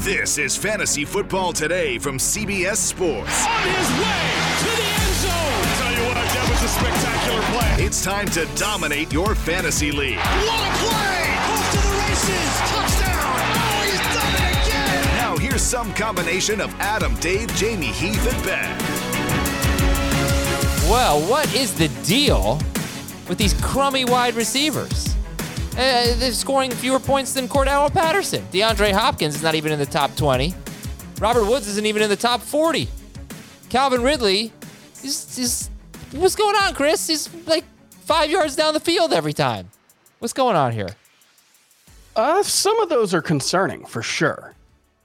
This is Fantasy Football Today from CBS Sports. On his way to the end zone. Tell you what, that was a spectacular play. It's time to dominate your fantasy league. What a play! Off to the races. Touchdown. Oh, he's done it again. Now here's some combination of Adam, Dave, Jamie, Heath, and Ben. Well, what is the deal with these crummy wide receivers? Uh, they're scoring fewer points than Cordarrelle Patterson. DeAndre Hopkins is not even in the top 20. Robert Woods isn't even in the top 40. Calvin Ridley, he's, he's what's going on, Chris? He's like five yards down the field every time. What's going on here? Uh, some of those are concerning for sure.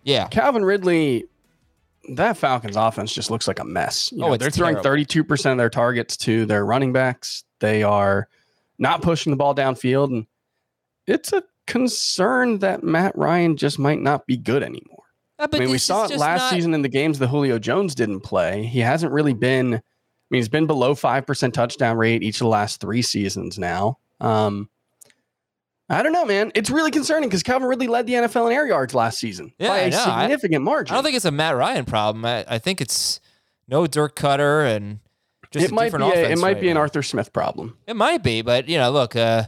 Yeah. Calvin Ridley, that Falcons offense just looks like a mess. You Oh, know, they're throwing terrible. 32% of their targets to their running backs. They are not pushing the ball downfield. And it's a concern that Matt Ryan just might not be good anymore. Uh, I mean, we saw it last not- season in the games that Julio Jones didn't play. He hasn't really been, I mean, he's been below 5% touchdown rate each of the last three seasons now. Um, I don't know, man. It's really concerning because Calvin Ridley led the NFL in air yards last season Yeah, by a know. I- significant margin. I don't think it's a Matt Ryan problem. I, I think it's no Dirk Koetter and just it a might be different a, it might right be an now. Arthur Smith problem. It might be, but you know, look, uh,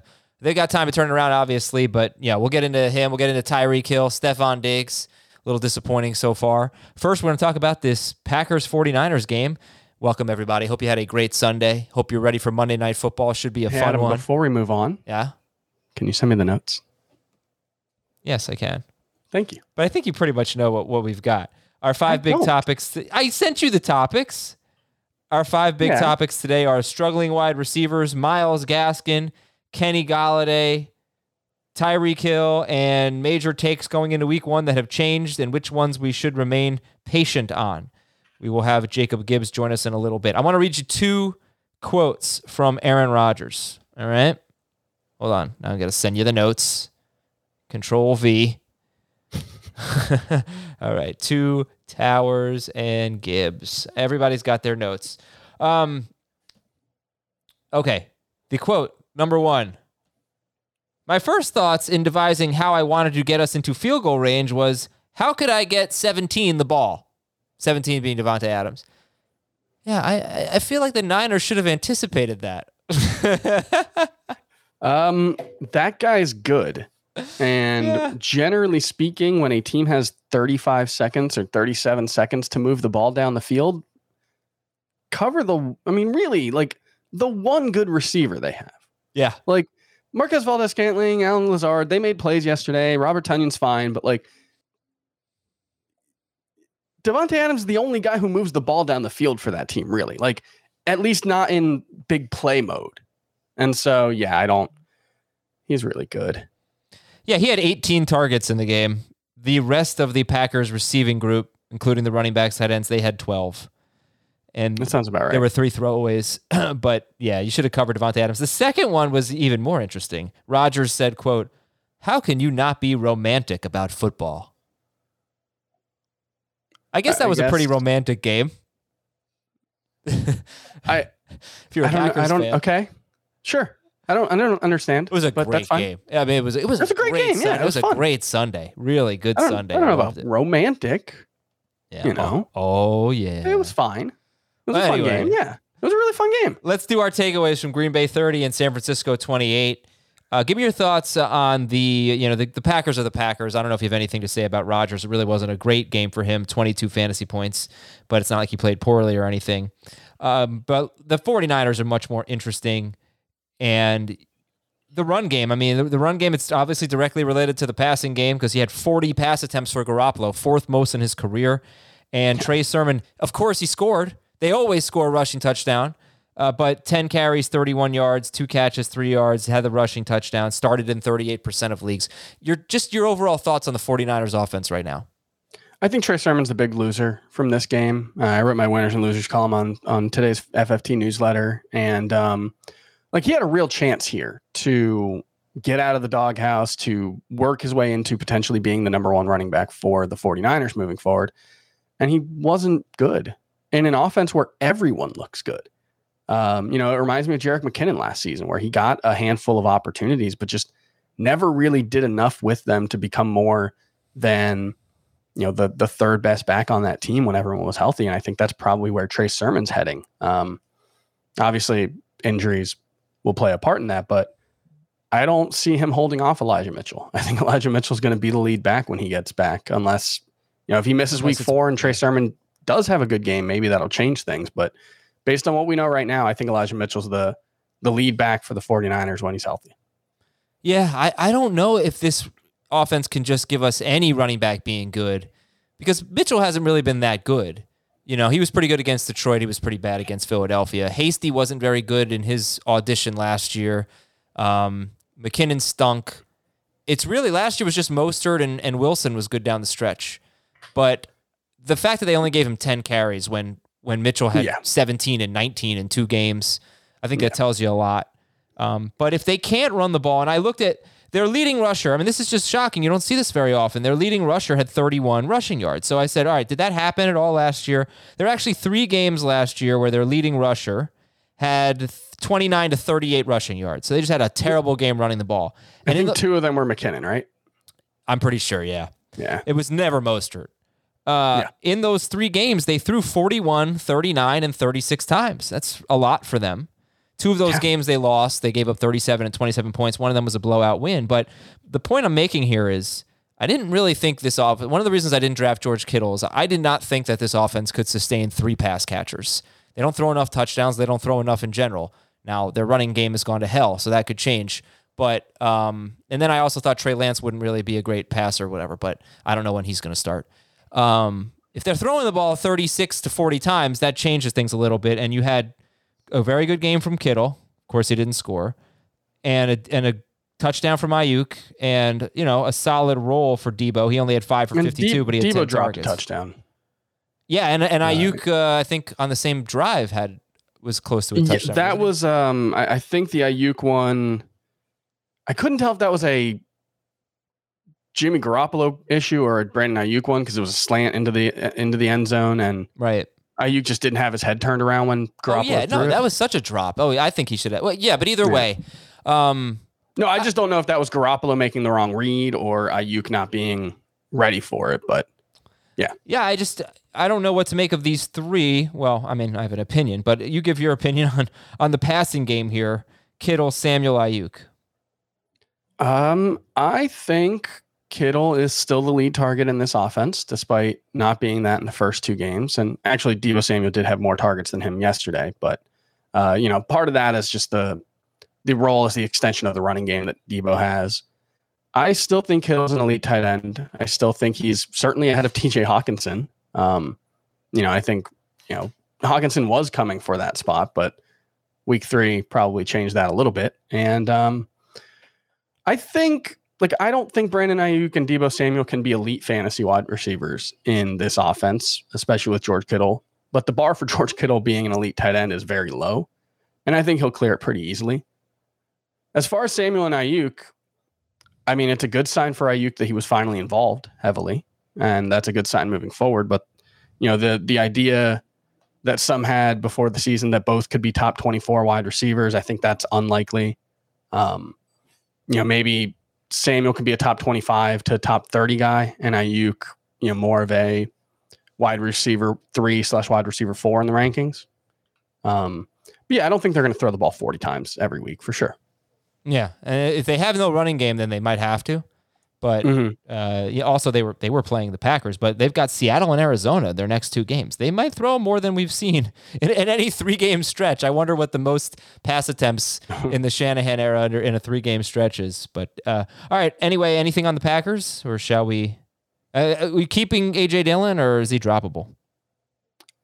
they got time to turn around, obviously. But yeah, we'll get into him. We'll get into Tyreek Hill, Stefon Diggs. A little disappointing so far. First, we're going to talk about this Packers 49ers game. Welcome, everybody. Hope you had a great Sunday. Hope you're ready for Monday Night Football. Should be a Hey, fun Adam, one. before we move on, Yeah. can you send me the notes? Yes, I can. Thank you. But I think you pretty much know what, what we've got. Our five I big don't. topics. I sent you the topics. Our five big Yeah. topics today are struggling wide receivers, Myles Gaskin, Kenny Golladay, Tyreek Hill, and major takes going into week one that have changed and which ones we should remain patient on. We will have Jacob Gibbs join us in a little bit. I want to read you two quotes from Aaron Rodgers. All right. Hold on. Now I'm going to send you the notes. Control V. All right, two Towers and Gibbs. Everybody's got their notes. Um, okay, the quote number one. My first thoughts in devising how I wanted to get us into field goal range was how could I get 17 the ball? 17 being Davante Adams. Yeah, I I- I feel like the Niners should have anticipated that. Um, that guy's good. And Yeah. generally speaking, when a team has 35 seconds or 37 seconds to move the ball down the field, cover the, I mean, really, like the one good receiver they have. Yeah, Like Marquez Valdez Scantling, Allen Lazard, they made plays yesterday. Robert Tonyan's fine, but like Davante Adams is the only guy who moves the ball down the field for that team, really. Like, at least not in big play mode. And so, yeah, I don't, he's really good. Yeah, he had 18 targets in the game. The rest of the Packers receiving group, including the running backs, tight ends, they had 12. And That sounds about right. there were three throwaways. but yeah, you should have covered Davante Adams. The second one was even more interesting. Rodgers said, quote, How can you not be romantic about football? I guess that I was a pretty romantic game. I, if you're a I don't, Packers I don't, fan. okay. Sure. I don't, I don't understand. It was a great game. I mean, it was it was It was a great game, yeah, Sunday. it it was, was a great Sunday. Really good I Sunday. I don't know about it. romantic. Yeah. you oh, know. Oh, oh, yeah. It was fine. It was Well, a fun anyway. game. Yeah. It was a really fun game. Let's do our takeaways from Green Bay 30 and San Francisco 28. Uh, give me your thoughts uh, on the you know the, the Packers are the Packers. I don't know if you have anything to say about Rodgers. It really wasn't a great game for him, 22 fantasy points, but it's not like he played poorly or anything. Um, but the 49ers are much more interesting, and the run game. I mean, the, the run game. It's obviously directly related to the passing game because he had 40 pass attempts for Garoppolo, fourth most in his career. And Trey Sermon, of course, he scored. They always score a rushing touchdown. Uh, but 10 carries, 31 yards, two catches, three yards, had the rushing touchdown, started in 38% of leagues. Your just your overall thoughts on the 49ers offense right now. I think Trey Sermon's the big loser from this game. Uh, I wrote my winners and losers column on on today's FFT newsletter, and um, like he had a real chance here to get out of the doghouse, to work his way into potentially being the number one running back for the 49ers moving forward. And he wasn't good in an offense where everyone looks good. Um, you know, it reminds me of Jerick McKinnon last season, where he got a handful of opportunities, but just never really did enough with them to become more than you know the the third best back on that team when everyone was healthy. And I think that's probably where Trey Sermon's heading. Um, obviously, injuries will play a part in that, but I don't see him holding off Elijah Mitchell. I think Elijah Mitchell's going to be the lead back when he gets back, unless you know if he misses unless week four and Trey Sermon does have a good game, maybe that'll change things. But based on what we know right now, I think Elijah Mitchell's the the lead back for the 49ers when he's healthy. Yeah, I, I don't know if this offense can just give us any running back being good because Mitchell hasn't really been that good. You know, he was pretty good against Detroit. He was pretty bad against Philadelphia. Hasty wasn't very good in his audition last year. Um, McKinnon stunk. It's really last year was just Mostert and, and Wilson was good down the stretch. But the fact that they only gave him 10 carries when when Mitchell had yeah. 17 and 19 in two games. I think yeah. that tells you a lot. Um, but if they can't run the ball, and I looked at their leading rusher, I mean, this is just shocking. You don't see this very often. Their leading rusher had 31 rushing yards. So I said, all right, did that happen at all last year? There are actually three games last year where their leading rusher had 29 to 38 rushing yards. So they just had a terrible game running the ball. And I think the, two of them were McKinnon, right? I'm pretty sure, yeah. Yeah. It was never Mostert. Uh, yeah. In those three games, they threw 41, 39, and 36 times. That's a lot for them. Two of those yeah. games they lost. They gave up 37 and 27 points. One of them was a blowout win. But the point I'm making here is I didn't really think this off. One of the reasons I didn't draft George Kittle is I did not think that this offense could sustain three pass catchers. They don't throw enough touchdowns. They don't throw enough in general. Now their running game has gone to hell, so that could change. But um, and then I also thought Trey Lance wouldn't really be a great passer or whatever. But I don't know when he's going to start. Um, if they're throwing the ball 36 to 40 times, that changes things a little bit. And you had a very good game from Kittle. Of course, he didn't score, and a, and a touchdown from Aiyuk, and you know a solid roll for Deebo. He only had five for 52, but he had Deebo 10 dropped targets. a touchdown. Yeah, and and Aiyuk, uh, I think on the same drive had was close to a touchdown. Yeah, that was, um, I, I think the Aiyuk one. I couldn't tell if that was a Jimmy Garoppolo issue or a Brandon Aiyuk one because it was a slant into the into the end zone and right. Aiyuk just didn't have his head turned around when Garoppolo. Oh, yeah, no, it. that was such a drop. Oh, I think he should have. Well, yeah, but either yeah. way, um, no, I just don't know if that was Garoppolo making the wrong read or Aiyuk not being ready for it. But yeah, yeah, I just I don't know what to make of these three. Well, I mean, I have an opinion, but you give your opinion on on the passing game here. Kittle, Samuel, Aiyuk. Um, I think Kittle is still the lead target in this offense, despite not being that in the first two games. And actually, Deebo Samuel did have more targets than him yesterday. But uh, you know, part of that is just the the role as the extension of the running game that Deebo has. I still think Kittle's an elite tight end. I still think he's certainly ahead of TJ Hockenson. Um, you know, I think you know Hockenson was coming for that spot, but week three probably changed that a little bit. And um, I think like I don't think Brandon Aiyuk and Deebo Samuel can be elite fantasy wide receivers in this offense, especially with George Kittle. But the bar for George Kittle being an elite tight end is very low, and I think he'll clear it pretty easily. As far as Samuel and Aiyuk, I mean, it's a good sign for Aiyuk that he was finally involved heavily, and that's a good sign moving forward. But you know, the the idea that some had before the season that both could be top 24 wide receivers, I think that's unlikely. Um, you know, maybe Samuel could be a top 25 to top 30 guy, and Aiyuk, you know, more of a wide receiver three slash wide receiver four in the rankings. Um, but yeah, I don't think they're going to throw the ball 40 times every week for sure. Yeah, and if they have no running game, then they might have to. But Mhm. uh, yeah, also they were they were playing the Packers, but they've got Seattle and Arizona their next two games. They might throw more than we've seen in, in any three game stretch. I wonder what the most pass attempts in the Shanahan era under in a three game stretch is. But uh, all right, anyway, anything on the Packers, or shall we? Uh, are we keeping AJ Dillon, or is he droppable?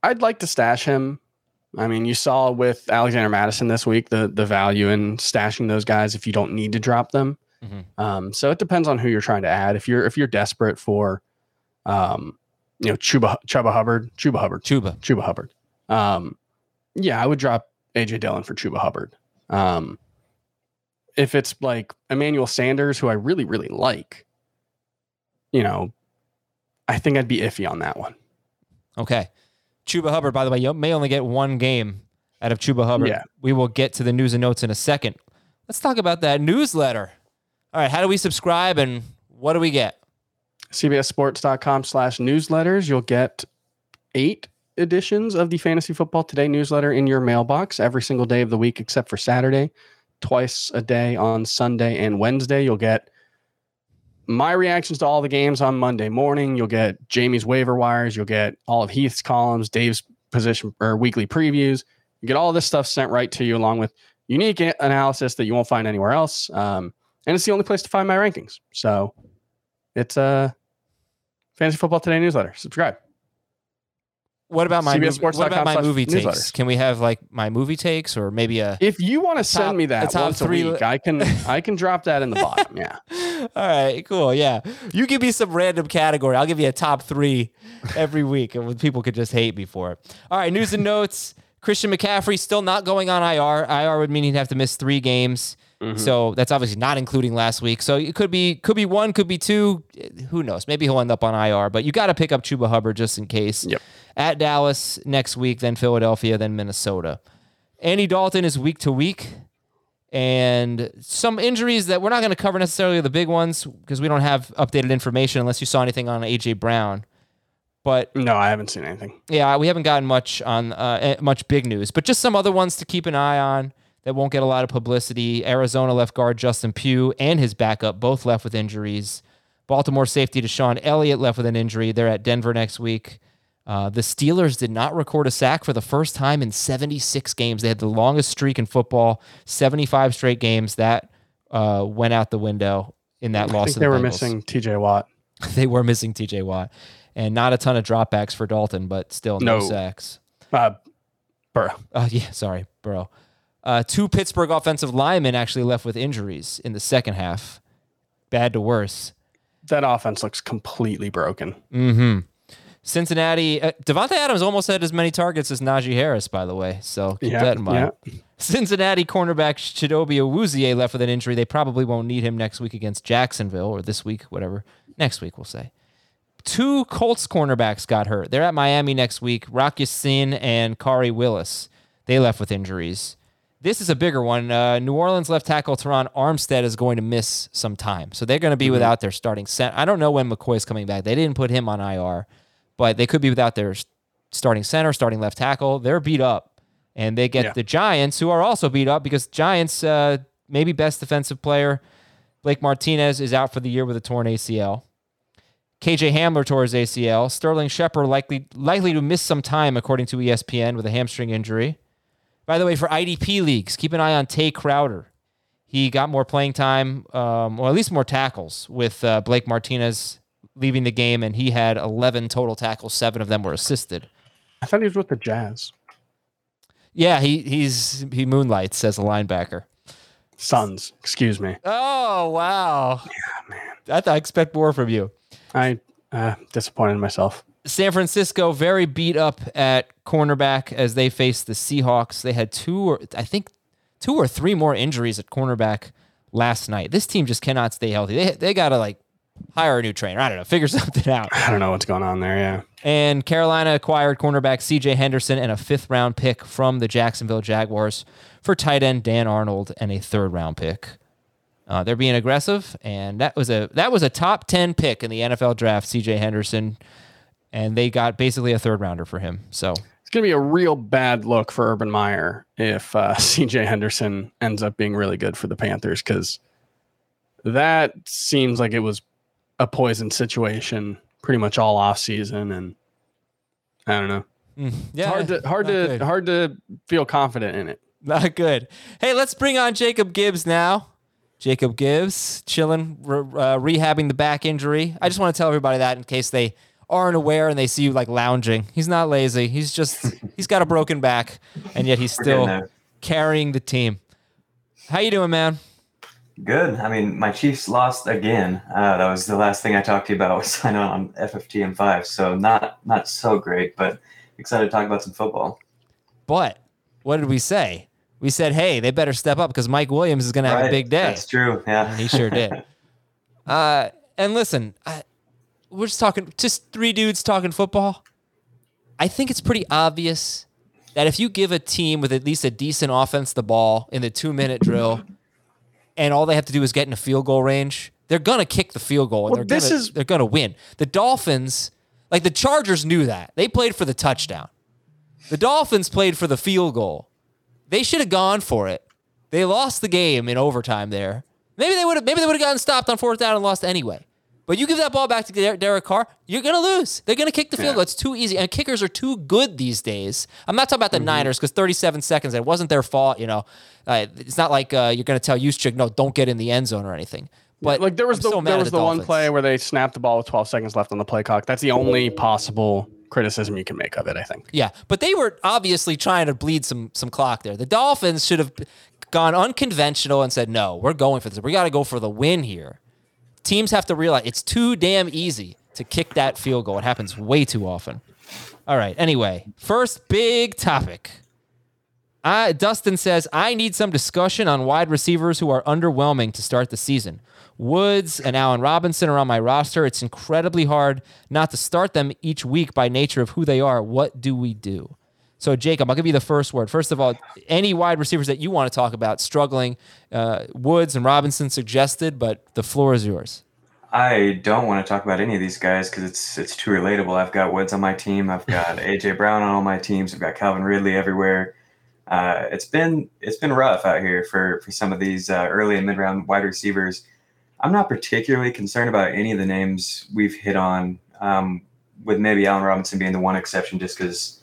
I'd like to stash him. I mean, you saw with Alexander Mattison this week the the value in stashing those guys if you don't need to drop them. Mhm. Um, so it depends on who you're trying to add. If you're if you're desperate for, um, you know, Chuba Chuba Hubbard, Chuba Hubbard, Chuba. Chuba Hubbard. Um, yeah, I would drop AJ Dillon for Chuba Hubbard. Um, if it's like Emmanuel Sanders, who I really really like, you know, I think I'd be iffy on that one. Okay. Chuba Hubbard, by the way, you may only get one game out of Chuba Hubbard. Yeah. We will get to the news and notes in a second. Let's talk about that newsletter. All right. How do we subscribe and what do we get? cbssports.com slash newsletters. You'll get eight editions of the fantasy football today newsletter in your mailbox every single day of the week except for saturday. Twice a day on sunday and wednesday. You'll get my reactions to all the games on monday morning. You'll get jamie's waiver wires. You'll get all of heath's columns dave's position or weekly previews. You get all this stuff sent right to you along with unique analysis that you won't find anywhere else. Um, and it's the only place to find my rankings so it's uh Fantasy Football Today newsletter. Subscribe. What about my movie, what about my movie takes? Can we have like my movie takes or maybe a If you want to send me a that top three a week, I can I can drop that in the bottom. Yeah. All right, cool. Yeah. You give me some random category. I'll give you a top three every week, and people could just hate me for it. All right, news and notes. Christian McCaffrey still not going on IR. IR would mean he'd have to miss three games. So that's obviously not including last week. So it could be could be one, could be two. Who knows? Maybe he'll end up on IR. But you got to pick up Chuba Hubbard just in case. Yep. At Dallas next week, then Philadelphia, then Minnesota. Andy Dalton is week to week and some injuries that we're not going to cover necessarily the big ones because we don't have updated information unless you saw anything on AJ Brown. But No, I haven't seen anything. yeah, we haven't gotten much on uh, eh, much big news, but just some other ones to keep an eye on that won't get a lot of publicity. Arizona left guard Justin Pugh and his backup both left with injuries. Baltimore safety DeShon Elliott left with an injury. They're at Denver next week. Uh, the Steelers did not record a sack for the first time in 76 games. They had the longest streak in football, 75 straight games. That uh, went out the window in that I loss. they the were Bengals. missing TJ Watt. they were missing TJ Watt, and not a ton of dropbacks for Dalton, but still no, No. sacks. Uh, Burrow. Uh, yeah, sorry, bro. Uh, two Pittsburgh offensive linemen actually left with injuries in the second half. Bad to worse. That offense looks completely broken. Mm-hmm. Cincinnati, uh, Davante Adams almost had as many targets as Najee Harris, by the way. So keep Yeah, that in mind. yeah. Cincinnati cornerback Chidobe Awuzie left with an injury. They probably won't need him next week against Jacksonville or this week, whatever. Next week, we'll say. Two Colts cornerbacks got hurt. They're at Miami next week. Rock Ya-Sin and Khari Willis. They left with injuries. This is a bigger one. Uh, New Orleans left tackle Terron Armstead is going to miss some time. So they're going to be without their starting center. I don't know when McCoy's coming back. They didn't put him on IR, but they could be without their starting center, starting left tackle. They're beat up. And they get Yeah. the Giants, who are also beat up because Giants, uh, maybe best defensive player, Blake Martinez is out for the year with a torn ACL. KJ Hamler tore his ACL. Sterling Shepard likely likely to miss some time, according to ESPN, with a hamstring injury. By the way, for IDP leagues, keep an eye on Tae Crowder. He got more playing time, um, or at least more tackles, with uh, Blake Martinez leaving the game, and he had 11 total tackles. Seven of them were assisted. I thought he was with the Jazz. Yeah, he he's he moonlights as a linebacker. Suns. Excuse me. Oh wow! Yeah, man. I, I expect more from you. I uh, disappointed myself. San Francisco very beat up at cornerback as they faced the Seahawks. They had two or I think two or three more injuries at cornerback last night. This team just cannot stay healthy. They they got to like hire a new trainer. I don't know, figure something out. I don't know what's going on there. Yeah. And Carolina acquired cornerback CJ Henderson and a fifth round pick from the Jacksonville Jaguars for tight end Dan Arnold and a third round pick. Uh, they're being aggressive, and that was a that was a top ten pick in the NFL draft. CJ Henderson, and they got basically a third rounder for him. So it's going to be a real bad look for Urban Meyer if uh, CJ Henderson ends up being really good for the Panthers because that seems like it was a poison situation pretty much all off season, and I don't know. Mm, yeah, hard to hard to good. hard to feel confident in it. Not good. Hey, let's bring on Jacob Gibbs now. Jacob Gibbs chilling, re- uh, rehabbing the back injury. I just want to tell everybody that in case they aren't aware and they see you like lounging. He's not lazy. He's just he's got a broken back, and yet he's still carrying the team. How you doing, man? Good. I mean, my Chiefs lost again. Uh, that was the last thing I talked to you about was signing on on FFT M5. So not not so great, but excited to talk about some football. But what did we say? We said, hey, they better step up because Mike Williams is going to have a big day. That's true. Yeah, And he sure did. Uh, and listen, I, we're just talking, just three dudes talking football. I think it's pretty obvious that if you give a team with at least a decent offense the ball in the two minute drill, and all they have to do is get in a field goal range, they're gonna kick the field goal. And Well, they're this gonna, is- they're gonna win. The Dolphins, like the Chargers, knew that they played for the touchdown. The Dolphins played for the field goal. They should have gone for it. They lost the game in overtime there. Maybe they would have. Maybe they would have gotten stopped on fourth down and lost anyway. But you give that ball back to Derek Carr, you're gonna lose. They're gonna kick the field goal. It's too easy, and kickers are too good these days. I'm not talking about the Mm-hmm. Niners because 37 seconds. It wasn't their fault. You know, uh, it's not like uh, you're gonna tell Juszczyk, no, don't get in the end zone or anything. But like there was I'm the so there was the, one play where they snapped the ball with 12 seconds left on the play clock. That's the only possible criticism you can make of it. I think. Yeah, but they were obviously trying to bleed some some clock there. The Dolphins should have gone unconventional and said, "No, we're going for this. We got to go for the win here." Teams have to realize it's too damn easy to kick that field goal. It happens way too often. All right. Anyway, first big topic. I, Dustin says, I need some discussion on wide receivers who are underwhelming to start the season. Woods and Allen Robinson are on my roster. It's incredibly hard not to start them each week by nature of who they are. What do we do? So, Jacob, I'll give you the first word. First of all, any wide receivers that you want to talk about struggling, uh, Woods and Robinson suggested, but the floor is yours. I don't want to talk about any of these guys because it's it's too relatable. I've got Woods on my team. I've got AJ Brown on all my teams. I've got Calvin Ridley everywhere. Uh, it's been it's been rough out here for for some of these uh, early and mid round wide receivers. I'm not particularly concerned about any of the names we've hit on, um, with maybe Allen Robinson being the one exception, just because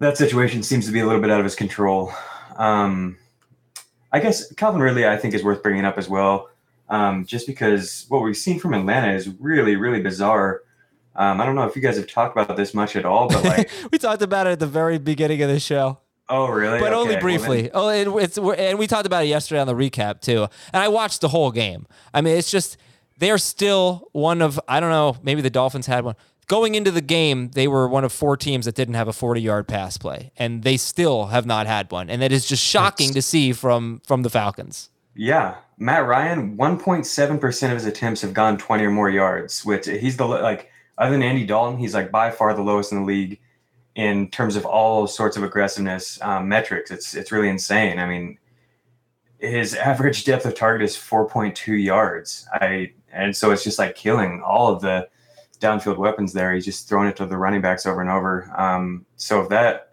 that situation seems to be a little bit out of his control. Um, I guess Calvin Ridley, I think, is worth bringing up as well, um, just because what we've seen from Atlanta is really, really bizarre. Um, I don't know if you guys have talked about this much at all, but like, we talked about it at the very beginning of the show. oh, really? but only Okay, well briefly. then- oh, it, it's and we talked about it yesterday on the recap too. And I watched the whole game. I mean, it's just they're still one of I don't know. Maybe the Dolphins had one going into the game. They were one of four teams that didn't have a forty-yard pass play, and they still have not had one. And that is just shocking to see from from the Falcons. Yeah, Matt Ryan, 1.7% of his attempts have gone 20 or more yards, which he's the like other than Andy Dalton, he's like by far the lowest in the league in terms of all sorts of aggressiveness um, metrics. It's it's really insane. I mean, his average depth of target is 4.2 yards. I and so it's just like killing all of the downfield weapons there. He's just throwing it to the running backs over and over. Um, so if that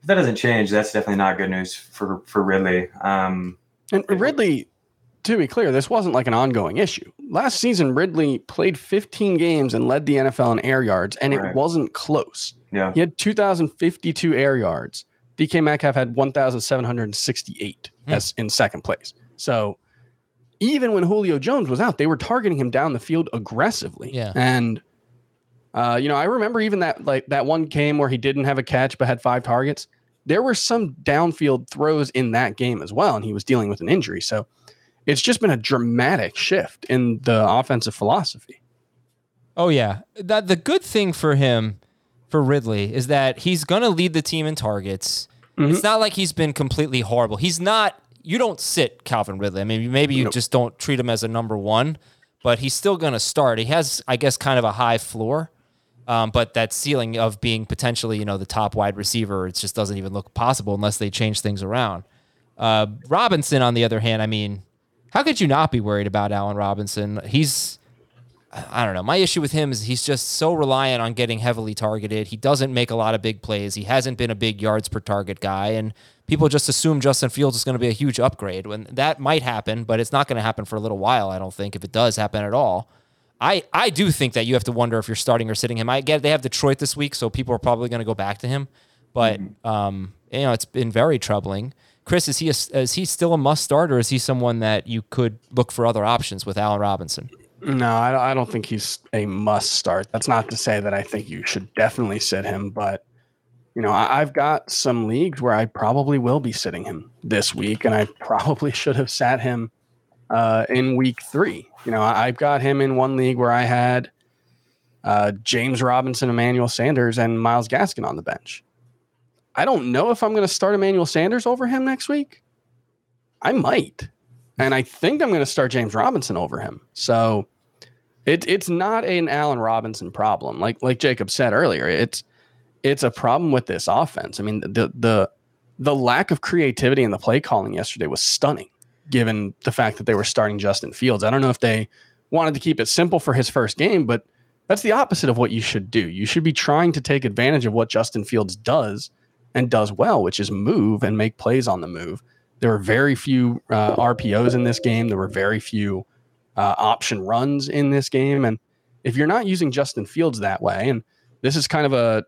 if that doesn't change, that's definitely not good news for for Ridley. Um, And Ridley, to be clear, this wasn't like an ongoing issue. Last season, Ridley played 15 games and led the NFL in air yards, and it wasn't close. yeah. He had 2,052 air yards. DK Metcalf had 1,768 as in second place. So even when Julio Jones was out, they were targeting him down the field aggressively. Yeah. And uh, you know, I remember even that like that one game where he didn't have a catch but had five targets. There were some downfield throws in that game as well, and he was dealing with an injury. So it's just been a dramatic shift in the offensive philosophy. Oh yeah, that the good thing for him, for Ridley, is that he's gonna lead the team in targets. It's not like he's been completely horrible. He's not. You don't sit Calvin Ridley. I mean, maybe you just don't treat him as a number one, but he's still gonna start. He has, I guess, kind of a high floor. Um, but that ceiling of being potentially, you know, the top wide receiver, it just doesn't even look possible unless they change things around. Uh, Robinson, on the other hand, I mean, how could you not be worried about Allen Robinson? He's I don't know. My issue with him is he's just so reliant on getting heavily targeted. He doesn't make a lot of big plays. He hasn't been a big yards per target guy, and people just assume Justin Fields is going to be a huge upgrade. When that might happen, but it's not going to happen for a little while. I don't think if it does happen at all. I, I do think that you have to wonder if you're starting or sitting him. I get they have Detroit this week, so people are probably going to go back to him. But um, you know, it's been very troubling. Chris, is he a, is he still a must start, or is he someone that you could look for other options with Allen Robinson? No, I, I don't think he's a must start. That's not to say that I think you should definitely sit him, but you know, I, I've got some leagues where I probably will be sitting him this week, and I probably should have sat him uh, in week three. You know, I, I've got him in one league where I had uh, James Robinson, Emmanuel Sanders, and Myles Gaskin on the bench. I don't know if I'm going to start Emmanuel Sanders over him next week. I might. And I think I'm going to start James Robinson over him. So it, it's not an Allen Robinson problem. Like like Jacob said earlier, it's it's a problem with this offense. I mean, the the the lack of creativity in the play calling yesterday was stunning, given the fact that they were starting Justin Fields. I don't know if they wanted to keep it simple for his first game, but that's the opposite of what you should do. You should be trying to take advantage of what Justin Fields does and does well, which is move and make plays on the move. There were very few uh, RPOs in this game. There were very few uh, option runs in this game. And if you're not using Justin Fields that way, and this is kind of a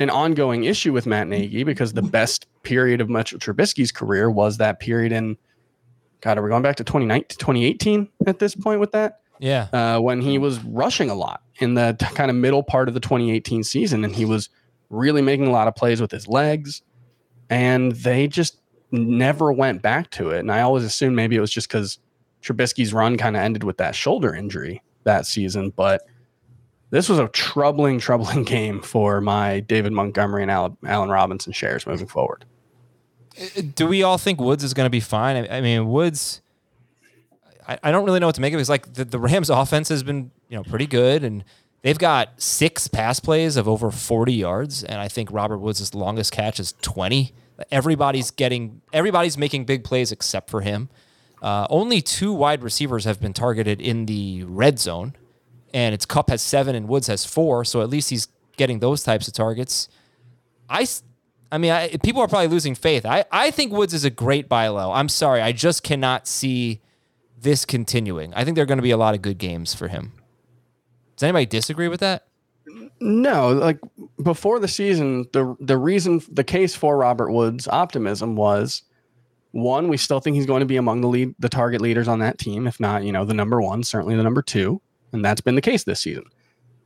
an ongoing issue with Matt Nagy because the best period of Mitchell Trubisky's career was that period in God, are we going back to 2019, 2018 at this point with that? Yeah. Uh, when he was rushing a lot in the t- kind of middle part of the 2018 season, and he was really making a lot of plays with his legs, and they just never went back to it. And I always assumed maybe it was just because Trubisky's run kind of ended with that shoulder injury that season, but this was a troubling, troubling game for my David Montgomery and Al- Allen Robinson shares moving forward. Do we all think Woods is going to be fine? I, I mean, Woods. I, I don't really know what to make of it. It's like the, the Rams' offense has been you know pretty good, and they've got six pass plays of over forty yards, and I think Robert Woods' longest catch is twenty. Everybody's getting, everybody's making big plays except for him. Uh, only two wide receivers have been targeted in the red zone, and it's Kupp has seven and Woods has four. So at least he's getting those types of targets. I, I mean, I, people are probably losing faith. I, I think Woods is a great buy low. I'm sorry, I just cannot see this continuing. I think there are going to be a lot of good games for him. Does anybody disagree with that? No, like before the season, the the reason the case for Robert Woods' optimism was one, we still think he's going to be among the lead the target leaders on that team, if not, you know, the number one, certainly the number two. And that's been the case this season.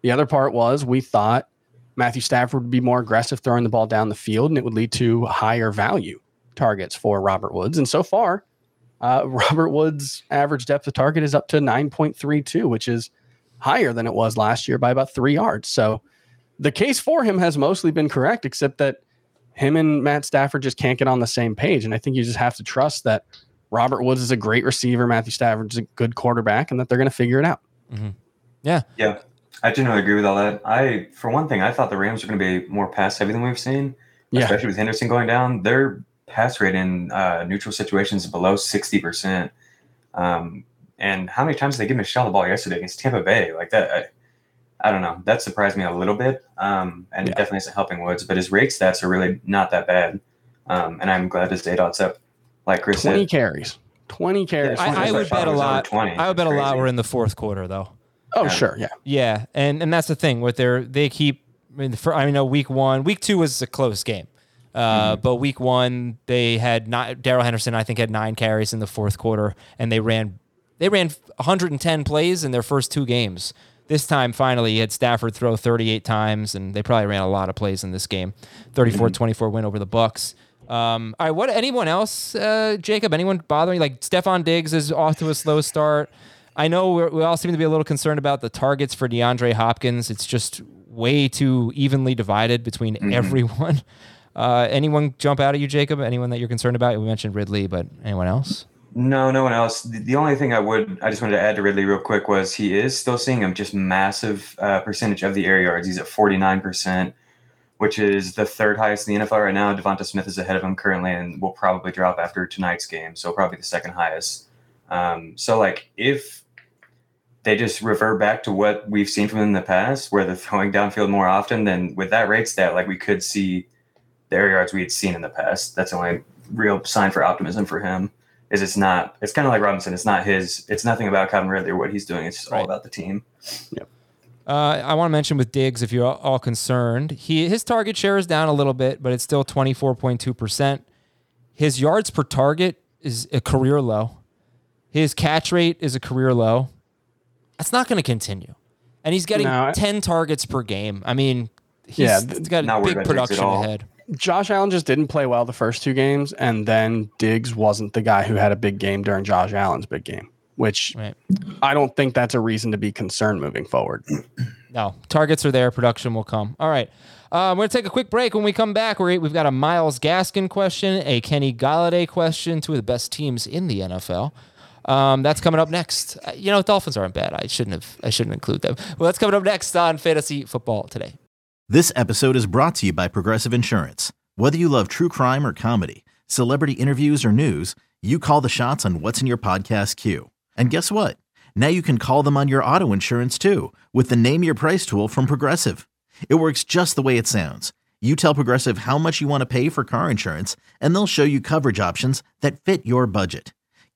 The other part was we thought Matthew Stafford would be more aggressive throwing the ball down the field and it would lead to higher value targets for Robert Woods. And so far, uh, Robert Woods' average depth of target is up to 9.32, which is higher than it was last year by about three yards. So the case for him has mostly been correct, except that him and Matt Stafford just can't get on the same page. And I think you just have to trust that Robert Woods is a great receiver, Matthew Stafford is a good quarterback, and that they're going to figure it out. Yeah. Yeah, I generally agree with all that. I, for one thing, I thought the Rams were going to be more pass heavy than we've seen, Yeah. especially with Henderson going down. Their pass rate in uh, neutral situations is below sixty percent. Um, and how many times did they give Michel the ball yesterday against Tampa Bay? Like that, I, I don't know. That surprised me a little bit, um, and Yeah. it definitely isn't helping Woods. But his rate stats are really not that bad, um, and I'm glad his dot's up. Like Chris 20 said, carries. 20 carries. Yeah, I, I 20 would I thought bet a lot. 20. I would bet a lot we're in the fourth quarter though. Oh, sure. Yeah. Yeah, and and that's the thing with their they keep. I mean, fir- I know week one, week two was a close game, uh, but week one they had not. Darrell Henderson, I think, had nine carries in the fourth quarter, and they ran they ran 110 plays in their first two games. This time, finally, you had Stafford throw 38 times, and they probably ran a lot of plays in this game. 34-24 win over the Bucs. Um, all right, what anyone else, uh, Jacob? Anyone bothering? Like Stefon Diggs is off to a slow start. I know we're, we all seem to be a little concerned about the targets for DeAndre Hopkins. It's just way too evenly divided between everyone. Uh, anyone jump out at you, Jacob? Anyone that you're concerned about? We mentioned Ridley, but anyone else? No, no one else. The, the only thing I would, I just wanted to add to Ridley real quick was he is still seeing a just massive uh, percentage of the air yards. He's at 49%, which is the third highest in the NFL right now. Devonta Smith is ahead of him currently and will probably drop after tonight's game. So probably the second highest. Um, so like if, they just revert back to what we've seen from them in the past, where they're throwing downfield more often. Then with that rate stat, like we could see the air yards we had seen in the past. That's the only real sign for optimism for him. Is it's not. It's kind of like Robinson. It's not his. It's nothing about Calvin Ridley or what he's doing. It's just all Right. about the team. Uh, I want to mention with Diggs, if you're all- all concerned, he his target share is down a little bit, but it's still 24.2%. His yards per target is a career low. His catch rate is a career low. That's not going to continue. And he's getting No, I- 10 targets per game. I mean, he's, Yeah, he's got not a worried big about Diggs at production ahead. Josh Allen just didn't play well the first two games, and then Diggs wasn't the guy who had a big game during Josh Allen's big game, which Right. I don't think that's a reason to be concerned moving forward. No, targets are there. Production will come. All right. Uh, we're going to take a quick break. When we come back, we're, we've got a Myles Gaskin question, a Kenny Golladay question, two of the best teams in the NFL. Um, that's coming up next. Uh, You know, Dolphins aren't bad. I shouldn't have. I shouldn't include them. Well, that's coming up next on Fantasy Football today. This episode is brought to you by Progressive Insurance. Whether you love true crime or comedy, celebrity interviews or news, you call the shots on what's in your podcast queue. And guess what? Now you can call them on your auto insurance too with the Name Your Price tool from Progressive. It works just the way it sounds. You tell Progressive how much you want to pay for car insurance, and they'll show you coverage options that fit your budget.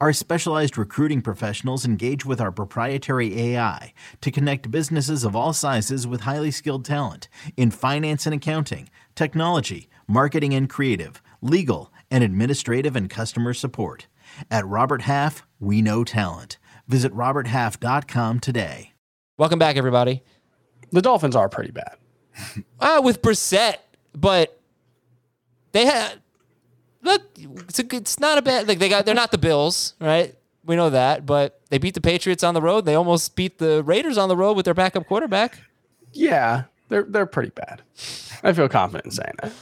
Our specialized recruiting professionals engage with our proprietary AI to connect businesses of all sizes with highly skilled talent in finance and accounting, technology, marketing and creative, legal, and administrative and customer support. At Robert Half, we know talent. Visit roberthalf.com today. Welcome back, everybody. The Dolphins are pretty bad. Ah, with Brissett, but they had look. It's a good, it's not a bad like they got. They're not the Bills, right? We know that, but they beat the Patriots on the road. They almost beat the Raiders on the road with their backup quarterback. Yeah, they're they're pretty bad. I feel confident in saying that.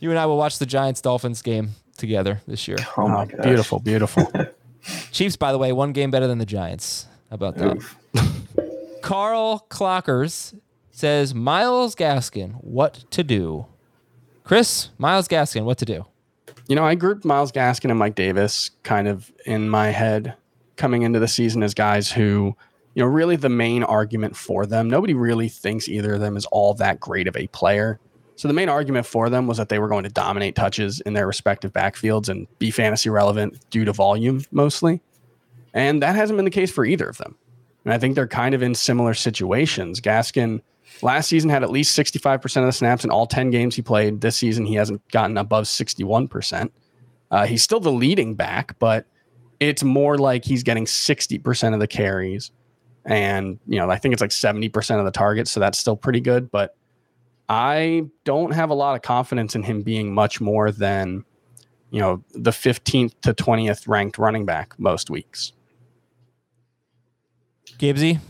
You and I will watch the Giants Dolphins game together this year. Oh my Oh, gosh. beautiful, beautiful. Chiefs, by the way, one game better than the Giants. How about that? Carl Clockers says Myles Gaskin, what to do? Chris, Myles Gaskin, what to do? You know, I grouped Myles Gaskin and Mike Davis kind of in my head coming into the season as guys who, you know, really the main argument for them. Nobody really thinks either of them is all that great of a player. So the main argument for them was that they were going to dominate touches in their respective backfields and be fantasy relevant due to volume mostly. And that hasn't been the case for either of them. And I think they're kind of in similar situations. Gaskin last season had at least 65% of the snaps in all 10 games he played. This season, he hasn't gotten above 61%. Uh, he's still the leading back, but it's more like he's getting 60% of the carries. And, you know, I think it's like 70% of the targets. So that's still pretty good. But I don't have a lot of confidence in him being much more than, you know, the 15th to 20th ranked running back most weeks. Gibbsy?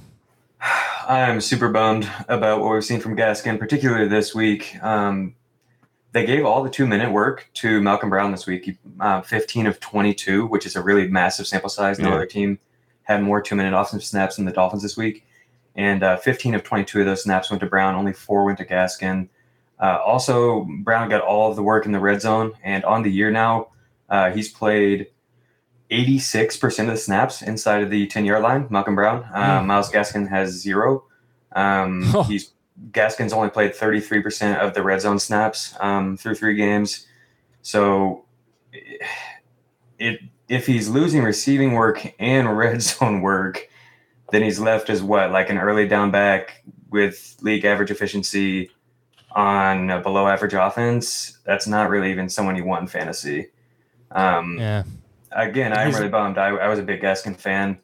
I'm super bummed about what we've seen from Gaskin, particularly this week. Um, they gave all the two minute work to Malcolm Brown this week, uh, 15 of 22, which is a really massive sample size. No Yeah. other team had more two minute offensive snaps than the Dolphins this week. And uh, 15 of 22 of those snaps went to Brown, only four went to Gaskin. Uh, also, Brown got all of the work in the red zone. And on the year now, uh, he's played 86% of the snaps inside of the 10 yard line. Malcolm Brown. Uh, Myles Gaskin has zero. Um, he's Gaskin's only played 33% of the red zone snaps um, through three games. So, it if he's losing receiving work and red zone work, then he's left as what like an early down back with league average efficiency on a below average offense. That's not really even someone you want in fantasy. Um, Yeah. Again, I'm really bummed. I, I was a big Gaskin fan.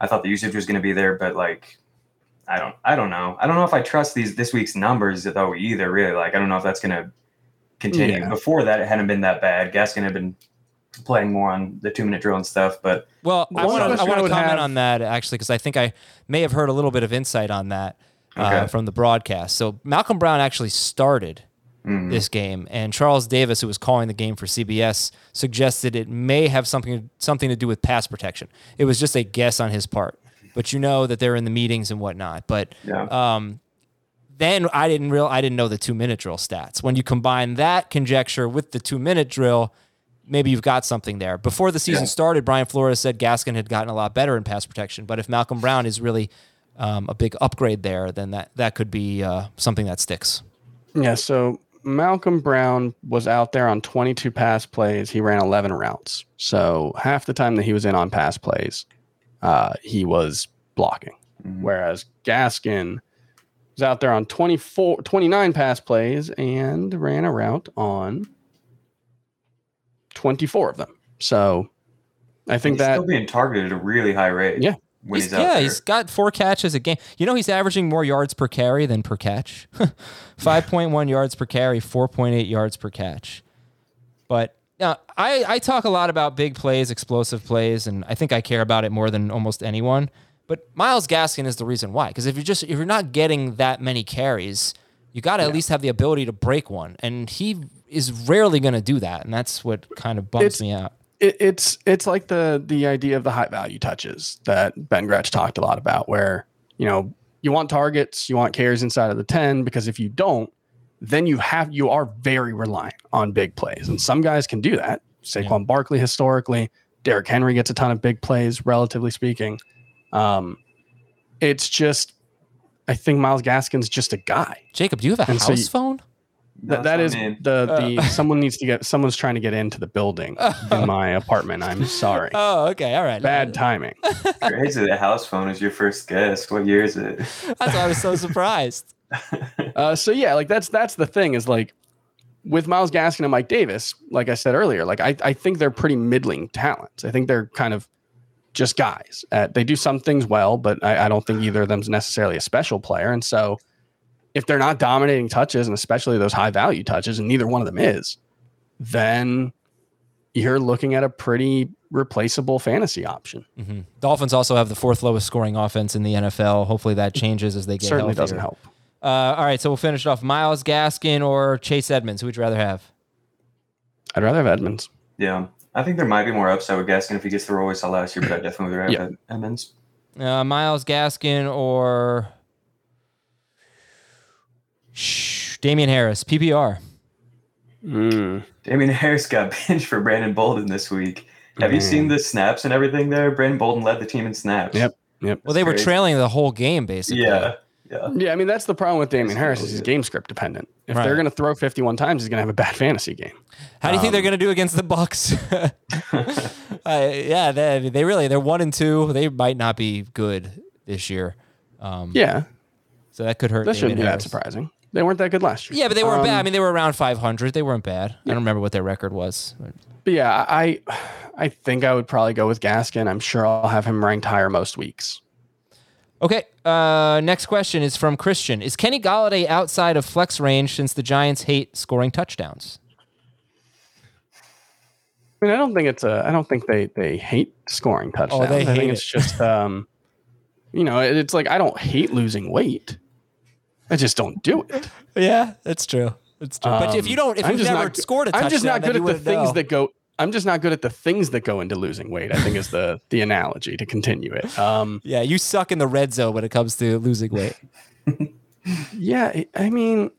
I thought the usage was going to be there, but like, I don't, I don't know. I don't know if I trust these this week's numbers though either. Really, like, I don't know if that's going to continue. Yeah. Before that, it hadn't been that bad. Gaskin had been playing more on the two minute drill and stuff, but Well, I want to I want to comment have- on that actually because I think I may have heard a little bit of insight on that uh, Okay. from the broadcast. So Malcolm Brown actually started this game. And Charles Davis, who was calling the game for CBS, suggested it may have something something to do with pass protection. It was just a guess on his part, but you know that they're in the meetings and whatnot. But Yeah. um, then I didn't real I didn't know the two minute drill stats. When you combine that conjecture with the two minute drill, maybe you've got something there. Before the season Yeah. started, Brian Flores said Gaskin had gotten a lot better in pass protection. But if Malcolm Brown is really um, a big upgrade there, then that that could be uh, something that sticks. Yeah, so Malcolm Brown was out there on 22 pass plays. He ran 11 routes. So half the time that he was in on pass plays, uh, he was blocking. Whereas Gaskin was out there on 24, 29 pass plays and ran a route on 24 of them. So I think he's that still being targeted at a really high rate. Yeah. When He's- he's, yeah, there. he's got four catches a game. You know, he's averaging more yards per carry than per catch. 5.1 yards per carry, 4.8 yards per catch. But now I, I talk a lot about big plays, explosive plays, and I think I care about it more than almost anyone. But Myles Gaskin is the reason why. Because if you're just if you're not getting that many carries, you got to at least have the ability to break one, and he is rarely going to do that, and that's what kind of bums It's- me out. It, it's it's like the the idea of the high value touches that Ben Gretch talked a lot about, where you know you want targets, you want carries inside of the ten, because if you don't, then you have you are very reliant on big plays, and some guys can do that. Saquon Barkley historically, Derrick Henry gets a ton of big plays, relatively speaking. Um, it's just, I think Myles Gaskin's just a guy. Jacob, do you have a And so house you- phone? That, That's that what I is mean. the the someone needs to get someone's trying to get into the building in my apartment. I'm sorry. Oh, okay, all right. Bad timing. Crazy. The house phone is your first guess. What year is it? That's why I was so surprised. Uh, so yeah, like that's that's the thing is like with Myles Gaskin and Mike Davis, like I said earlier, like I, I think they're pretty middling talents. I think they're kind of just guys. Uh, they do some things well, but I, I don't think either of them's necessarily a special player. And so if they're not dominating touches and especially those high value touches, and neither one of them is, then you're looking at a pretty replaceable fantasy option. hmm Dolphins also have the fourth lowest scoring offense in the NFL. Hopefully that changes as they get Certainly healthier. doesn't help. Uh, all right, so we'll finish it off. Myles Gaskin or Chase Edmonds? Who would you rather have? I'd rather have Edmonds. Yeah. I think there might be more upside with Gaskin if he gets the role we saw last year, but I definitely would rather Yeah. have Edmonds. Uh, Myles Gaskin or Shh, Damien Harris? PPR. Mm. Damien Harris got benched for Brandon Bolden this week. Have you seen the snaps and everything there? Brandon Bolden led the team in snaps. Yep. Yep. Well, they were crazy. trailing the whole game basically. Yeah. Yeah. Yeah, I mean that's the problem with Damien Harris is he's game script dependent. If Right. they're going to throw 51 times, he's going to have a bad fantasy game. How do you think they're Um, going to do against the Bucs? uh, yeah, they, they really they're one and two. They might not be good this year. Um, Yeah, so that could hurt. that shouldn't Damian be that surprising. They weren't that good last year. Yeah, but they weren't bad. I Um, mean, they were around 500. They weren't bad. I don't remember what their record was. But yeah, I I think I would probably go with Gaskin. I'm sure I'll have him ranked higher most weeks. Okay. Uh, next question is from Christian. Is Kenny Golladay outside of flex range since the Giants hate scoring touchdowns? I mean, I don't think it's a. I don't think they they hate scoring touchdowns. Oh, they I hate think it. it's just um, you know, it- it's like I don't hate losing weight. I just don't do it. Yeah, that's true. That's true. but if you don't, if Um, I'm you've never not, scored a touchdown, I'm just not good at the things know. that go. I'm just not good at the things that go into losing weight. I think is the the analogy to continue it. Um, Yeah, you suck in the red zone when it comes to losing weight. yeah, I- I mean,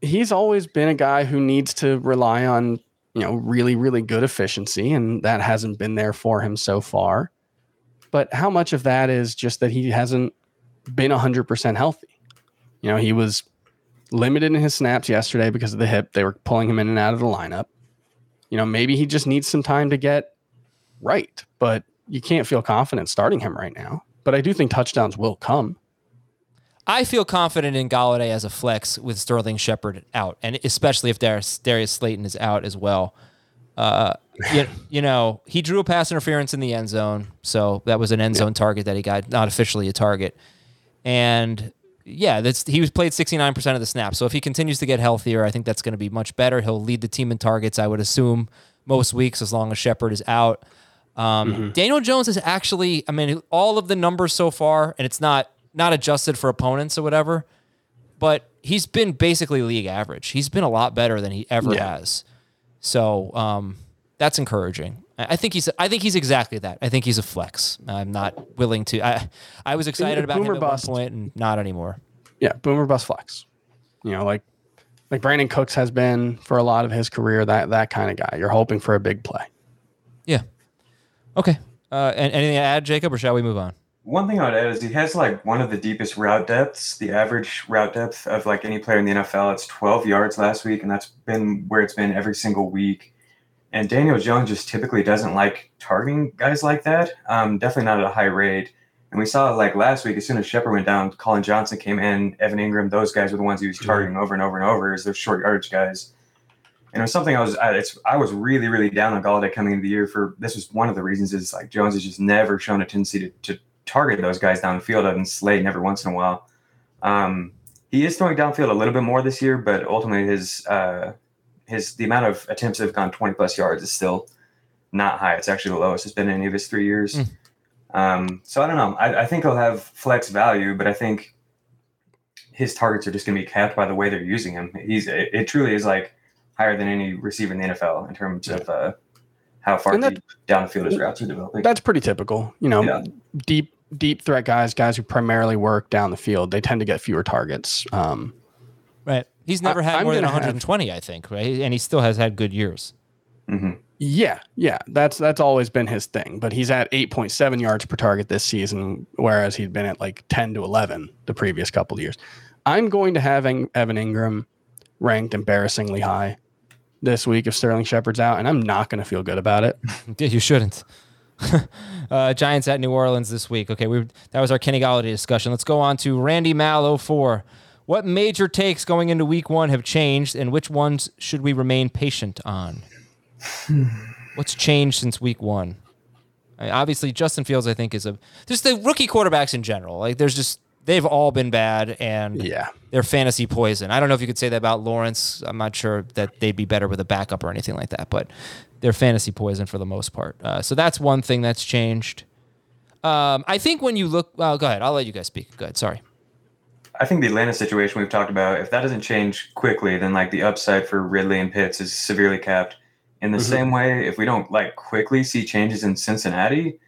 he's always been a guy who needs to rely on you know really really good efficiency, and that hasn't been there for him so far. But how much of that is just that he hasn't been 100% healthy? You know, he was limited in his snaps yesterday because of the hip. They were pulling him in and out of the lineup. You know, maybe he just needs some time to get right, but you can't feel confident starting him right now. But I do think touchdowns will come. I feel confident in Golladay as a flex with Sterling Shepard out, and especially if Darius, Darius Slayton is out as well. Uh, you, you know, he drew a pass interference in the end zone, so that was an end zone target that he got, not officially a target. And yeah, that's he was played 69% of the snaps. So if he continues to get healthier, I think that's going to be much better. He'll lead the team in targets, I would assume, most weeks as long as Shepard is out. Um, Daniel Jones is actually, I mean, all of the numbers so far, and it's not not adjusted for opponents or whatever. but he's been basically league average. He's been a lot better than he ever Yeah. has. So um, that's encouraging. I I think he's. I think he's exactly that. I think he's a flex. I'm not willing to. I I was excited about him boomer at bust. one point and not anymore. Yeah, boomer bust flex. You know, like like Brandin Cooks has been for a lot of his career. That that kind of guy. You're hoping for a big play. Yeah. Okay. Uh, and anything to add, Jacob, or shall we move on? One thing I would add is he has like one of the deepest route depths. The average route depth of like any player in the NFL, it's 12 yards last week, and that's been where it's been every single week. And Daniel Jones just typically doesn't like targeting guys like that. Um, definitely not at a high rate. And we saw like last week, as soon as Shepard went down, Collin Johnson came in, Evan Engram, those guys were the ones he was targeting over and over and over as those short yardage guys. And it was something I was I, it's I was really really down on Golladay coming into the year for this was one of the reasons is like Jones has just never shown a tendency to, to target those guys down the field other than Slade every once in a while. Um, he is throwing downfield a little bit more this year, but ultimately his uh, his the amount of attempts that have gone 20 plus yards is still not high. It's actually the lowest it's been in any of his three years. Um, so I don't know. I, I think he'll have flex value, but I think his targets are just going to be capped by the way they're using him. He's it, it truly is like higher than any receiver in the NFL in terms of uh, how far that- deep down the field his routes are developing. That's pretty typical. You know, Yeah. deep deep threat guys, guys who primarily work down the field, they tend to get fewer targets. Um, Right. He's never I- had I'm more than gonna have- 120, I think, right? And he still has had good years. hmm yeah, yeah, that's that's always been his thing. But he's at 8.7 yards per target this season, whereas he'd been at like 10 to 11 the previous couple of years. I'm going to have Eng- Evan Engram ranked embarrassingly high this week if Sterling Shepard's out, and I'm not going to feel good about it. Yeah, you shouldn't. uh, Giants at New Orleans this week. Okay, we that was our Kenny Golladay discussion. Let's go on to Randy Mal 04. What major takes going into week one have changed, and which ones should we remain patient on? What's changed since week one? I mean, obviously, Justin Fields, I think, is a just the rookie quarterbacks in general. Like, there's just they've all been bad, and Yeah. they're fantasy poison. I don't know if you could say that about Lawrence. I'm not sure that they'd be better with a backup or anything like that, but they're fantasy poison for the most part. Uh, so that's one thing that's changed. Um, I think when you look, well, go ahead. I'll let you guys speak. Go ahead. Sorry. I think the Atlanta situation we've talked about, if that doesn't change quickly, then like the upside for Ridley and Pitts is severely capped. In the same way, if we don't like quickly see changes in Cincinnati,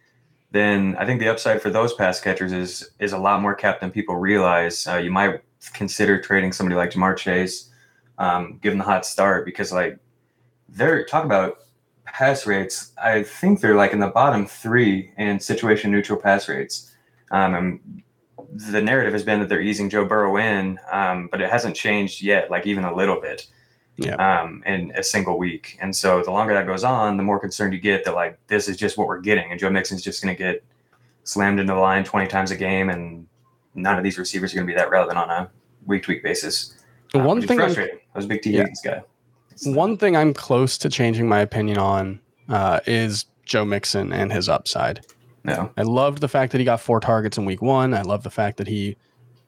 then I think the upside for those pass catchers is is a lot more capped than people realize. Uh, you might consider trading somebody like Ja'Marr Chase, um, given the hot start, because like they're talk about pass rates. I think they're like in the bottom three in situation neutral pass rates. Um, and the narrative has been that they're easing Joe Burrow in, um, but it hasn't changed yet, like even a little bit, Yeah. um, in a single week. And so the longer that goes on, the more concerned you get that like this is just what we're getting, and Joe Mixon's just going to get slammed into the line twenty times a game, and none of these receivers are going to be that relevant on a week to week basis. The Um, one thing frustrating. I was a big T Yeah. Guy. One thing I'm close to changing my opinion on uh, is Joe Mixon and his upside. No, I loved the fact that he got four targets in week one. I love the fact that he, you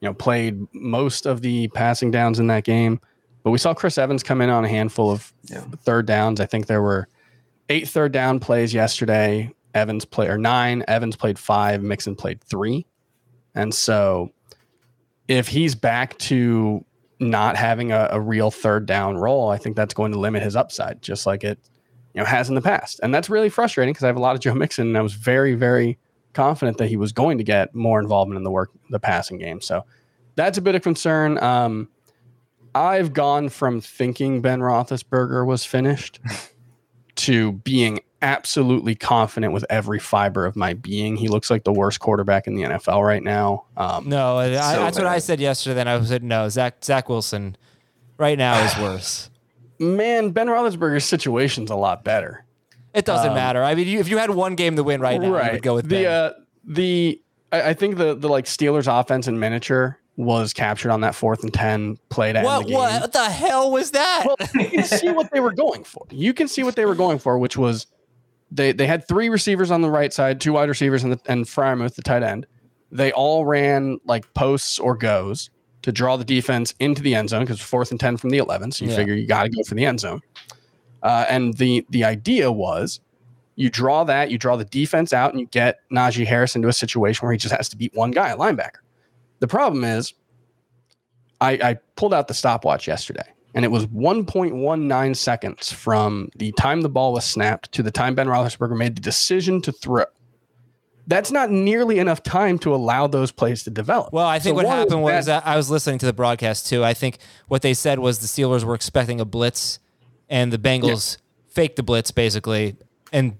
know, played most of the passing downs in that game. But we saw Chris Evans come in on a handful of Yeah. third downs. I think there were eight third down plays yesterday. Evans played or nine. Evans played five. Mixon played three. And so if he's back to not having a, a real third down role, I think that's going to limit his upside, just like it you know has in the past. And that's really frustrating because I have a lot of Joe Mixon and I was very, very confident that he was going to get more involvement in the work the passing game. So that's a bit of concern. Um, I've gone from thinking Ben Roethlisberger was finished to being absolutely confident with every fiber of my being. He looks like the worst quarterback in the NFL right now. Um, No, I, So that's what I said yesterday. Then I said no. Zach Zach Wilson, right now is worse. Man, Ben Roethlisberger's situation's a lot better. It doesn't Um, matter. I mean, you, if you had one game to win right now, you would go with the Ben. uh, the I, I think the the like Steelers offense in miniature was captured on that fourth and ten play to end what the game. what the hell was that? Well, you can see what they were going for. You can see what they were going for, which was they they had three receivers on the right side, two wide receivers, and the, and Freiermuth, the tight end. They all ran like posts or goes to draw the defense into the end zone because fourth and ten from the eleven. So you Yeah. figure you got to go for the end zone. Uh, and the the idea was you draw that, you draw the defense out, and you get Najee Harris into a situation where he just has to beat one guy, a linebacker. The problem is I, I pulled out the stopwatch yesterday, and it was 1.19 seconds from the time the ball was snapped to the time Ben Roethlisberger made the decision to throw. That's not nearly enough time to allow those plays to develop. Well, I think So what happened was that- that uh, I was listening to the broadcast too. I think what they said was the Steelers were expecting a blitz, and the Bengals faked the blitz basically, and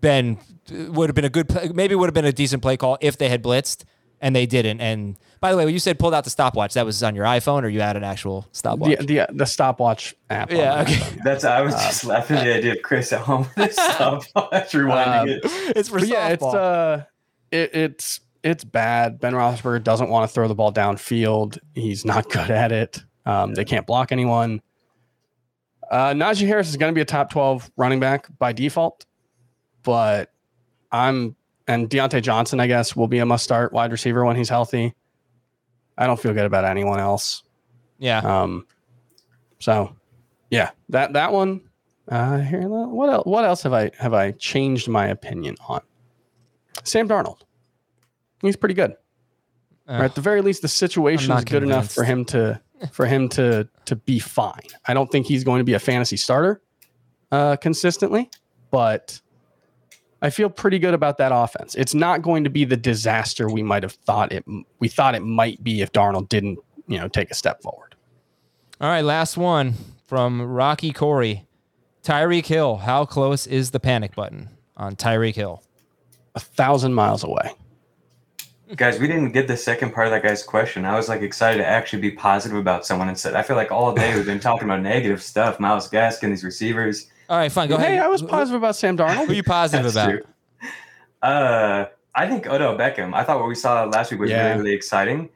Ben uh, would have been a good, maybe would have been a decent play call if they had blitzed, and they didn't. And by the way, when you said pulled out the stopwatch, that was on your iPhone, or you had an actual stopwatch? the, the the stopwatch app. yeah, okay. phone. That's I was just laughing at the idea of Chris at home with his stopwatch rewinding Um, it. it's for But yeah, it's uh, it, it's it's bad. Ben Roethlisberger doesn't want to throw the ball downfield. He's not good at it. Um, they can't block anyone. Uh, Najee Harris is going to be a top twelve running back by default, but I'm and Diontae Johnson, I guess, will be a must start wide receiver when he's healthy. I don't feel good about anyone else. yeah. Um, so yeah, that that one. Uh, here, what else? What else have I have I changed my opinion on? Sam Darnold. He's pretty good. or at the very least, the situation is good enough for him to for him to to be fine. I don't think he's going to be a fantasy starter uh, consistently, but I feel pretty good about that offense. It's not going to be the disaster we might have thought it we thought it might be if Darnold didn't you know take a step forward. All right, last one from Rocky Corey. Tyreek Hill, how close is the panic button on Tyreek Hill? A thousand miles away. Guys, we didn't get the second part of that guy's question. I was like excited to actually be positive about someone instead. I feel like all day we've been talking about negative stuff. Myles Gaskin, these receivers. All right, fine. Go hey, ahead. I was positive about Sam Darnold. Who are you positive That's about? true. Uh, I think Odell Beckham. I thought what we saw last week was Yeah. really, really exciting,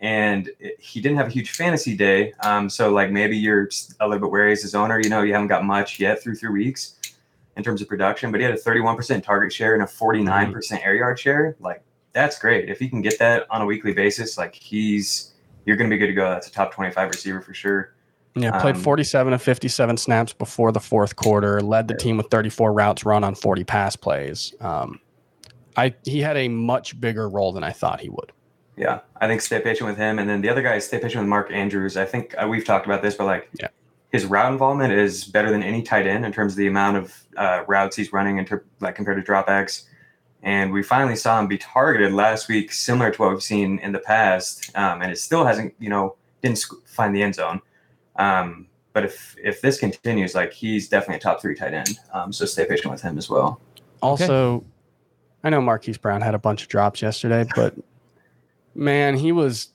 and it- he didn't have a huge fantasy day. Um, so like maybe you're just a little bit wary as his owner. You know, you haven't got much yet through three weeks in terms of production, but he had a 31% target share and a 49% air yard share. Like that's great. If he can get that on a weekly basis, like he's you're going to be good to go. That's a top 25 receiver for sure. Yeah, played Um, 47 of 57 snaps before the fourth quarter. Led the team with 34 routes run on 40 pass plays. Um, I he had a much bigger role than I thought he would. Yeah, I think stay patient with him, and then the other guy is stay patient with Mark Andrews. I think uh, we've talked about this, but like, Yeah. his route involvement is better than any tight end in terms of the amount of uh, routes he's running, in ter- like compared to dropbacks. And we finally saw him be targeted last week, similar to what we've seen in the past. Um, and it still hasn't, you know, didn't find the end zone. Um, but if if this continues, like he's definitely a top three tight end. Um, so stay patient with him as well. Also, I know Marquise Brown had a bunch of drops yesterday, but man, he was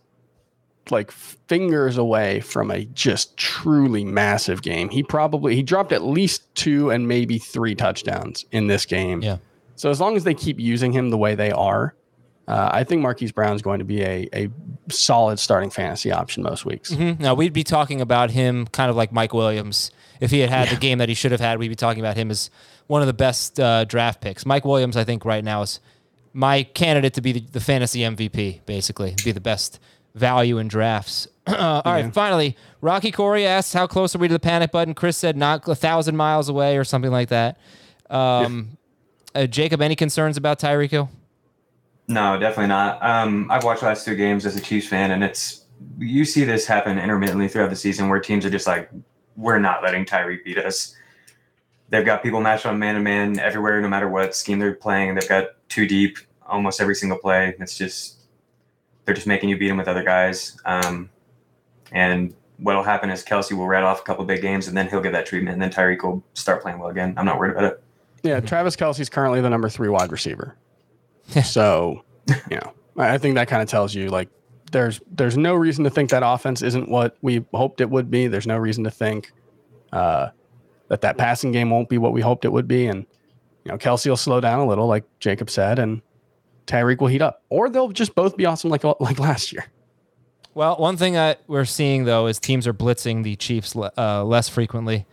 like fingers away from a just truly massive game. He probably he dropped at least two and maybe three touchdowns in this game. Yeah. So as long as they keep using him the way they are, uh, I think Marquise Brown's going to be a, a solid starting fantasy option most weeks. Mhm. Now we'd be talking about him kind of like Mike Williams. If he had had the game that he should have had, we'd be talking about him as one of the best uh, draft picks. Mike Williams, I think, right now is my candidate to be the, the fantasy MVP, basically, be the best value in drafts. All right, finally, Rocky Corey asks, "How close are we to the panic button?" Chris said, "Not a thousand miles away" or something like that. Um, uh, Jacob, any concerns about Tyreek Hill? No, definitely not. Um, I've watched the last two games as a Chiefs fan, and it's you see this happen intermittently throughout the season where teams are just like, we're not letting Tyree beat us. They've got people matched on man to man everywhere, no matter what scheme they're playing. They've got two deep almost every single play. It's just they're just making you beat them with other guys. Um, and what'll happen is Kelce will rat off a couple big games, and then he'll get that treatment, and then Tyreek will start playing well again. I'm not worried about it. Yeah, Travis Kelce's currently the number three wide receiver. so, you know, I think that kind of tells you like there's there's no reason to think that offense isn't what we hoped it would be. There's no reason to think uh, that that passing game won't be what we hoped it would be. And you know, Kelce will slow down a little, like Jacob said, and Tyreek will heat up, or they'll just both be awesome like like last year. Well, one thing that we're seeing though is teams are blitzing the Chiefs uh, less frequently.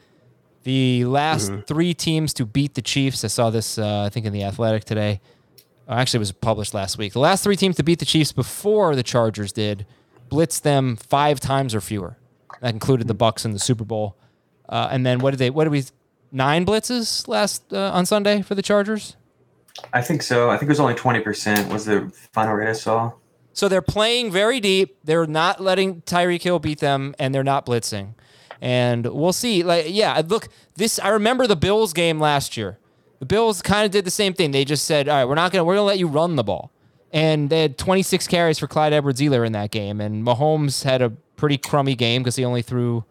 The last three teams to beat the Chiefs, I saw this, uh, I think, in the Athletic today. Actually, it was published last week. The last three teams to beat the Chiefs before the Chargers did blitzed them five times or fewer. That included the Bucs in the Super Bowl. Uh, and then what did they? What did we? Nine blitzes last uh, on Sunday for the Chargers. I think so. I think it was only 20% was the final rate I saw. So they're playing very deep. They're not letting Tyreek Hill beat them, and they're not blitzing. And we'll see. Like, yeah, look, this. I remember the Bills game last year. The Bills kind of did the same thing. They just said, "All right, we're not gonna we're gonna let you run the ball," and they had 26 carries for Clyde Edwards-Helaire in that game. And Mahomes had a pretty crummy game because he only threw,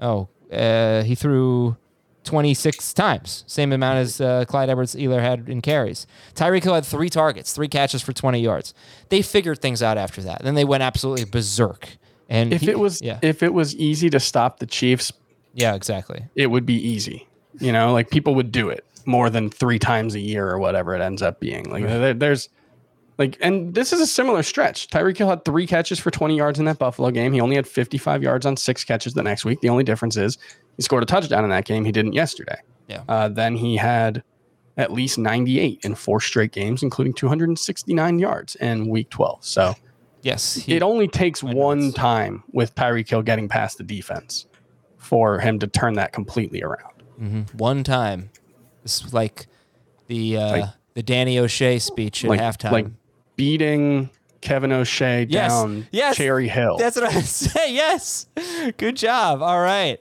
oh, uh, he threw 26 times, same amount as uh, Clyde Edwards-Helaire had in carries. Tyreek Hill had three targets, three catches for 20 yards. They figured things out after that. Then they went absolutely berserk. And If he- it was yeah, if it was easy to stop the Chiefs, yeah, exactly. it would be easy. You know, like people would do it more than three times a year or whatever it ends up being. Like there, there's like, and this is a similar stretch. Tyreek Hill had three catches for 20 yards in that Buffalo game. He only had 55 yards on six catches the next week. The only difference is he scored a touchdown in that game. He didn't yesterday. Yeah. Uh, then he had at least 98 in four straight games, including 269 yards in week 12. So Yes, he- it only takes one time with Tyreek Hill getting past the defense for him to turn that completely around. one time. This is like the uh, Like- the Danny O'Shea speech at like, halftime. like beating Kevin O'Shea Yes, down yes, Cherry Hill. That's what I saying. Yes. Good job. All right.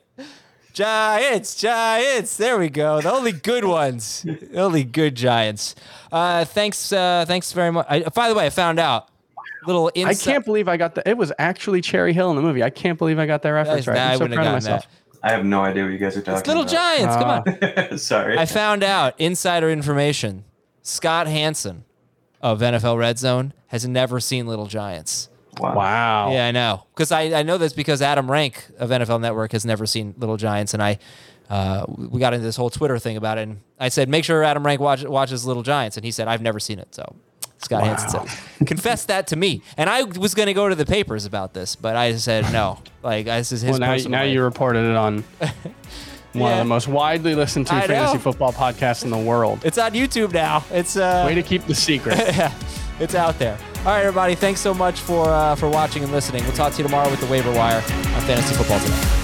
Giants, Giants. There we go. The only good ones. The only good Giants. Uh, thanks. Uh, thanks very much. I, by the way, I found out little I can't believe I got that. It was actually Cherry Hill in the movie. I can't believe I got that reference right. I'm so wouldn't proud have of myself. I have no idea what you guys are talking It's little about. Giants. Come on. Sorry. I found out insider information. Scott Hanson of NFL Red Zone has never seen Little Giants. wow. Wow. Yeah, I know. Because I, I know this because Adam Rank of NFL Network has never seen Little Giants, and I uh, we got into this whole Twitter thing about it. And I said, make sure Adam Rank watch, watches Little Giants, and he said, I've never seen it. So Scott Hanson said, confess that to me. And I was going to go to the papers about this, but I said no. Like this is his. Well, now, now life. you reported it on one of the most widely listened to I fantasy know. football podcasts in the world. It's on YouTube now. It's uh, Way to keep the secret. yeah, it's out there. All right, everybody. Thanks so much for uh, for watching and listening. We'll talk to you tomorrow with the waiver wire on fantasy football today.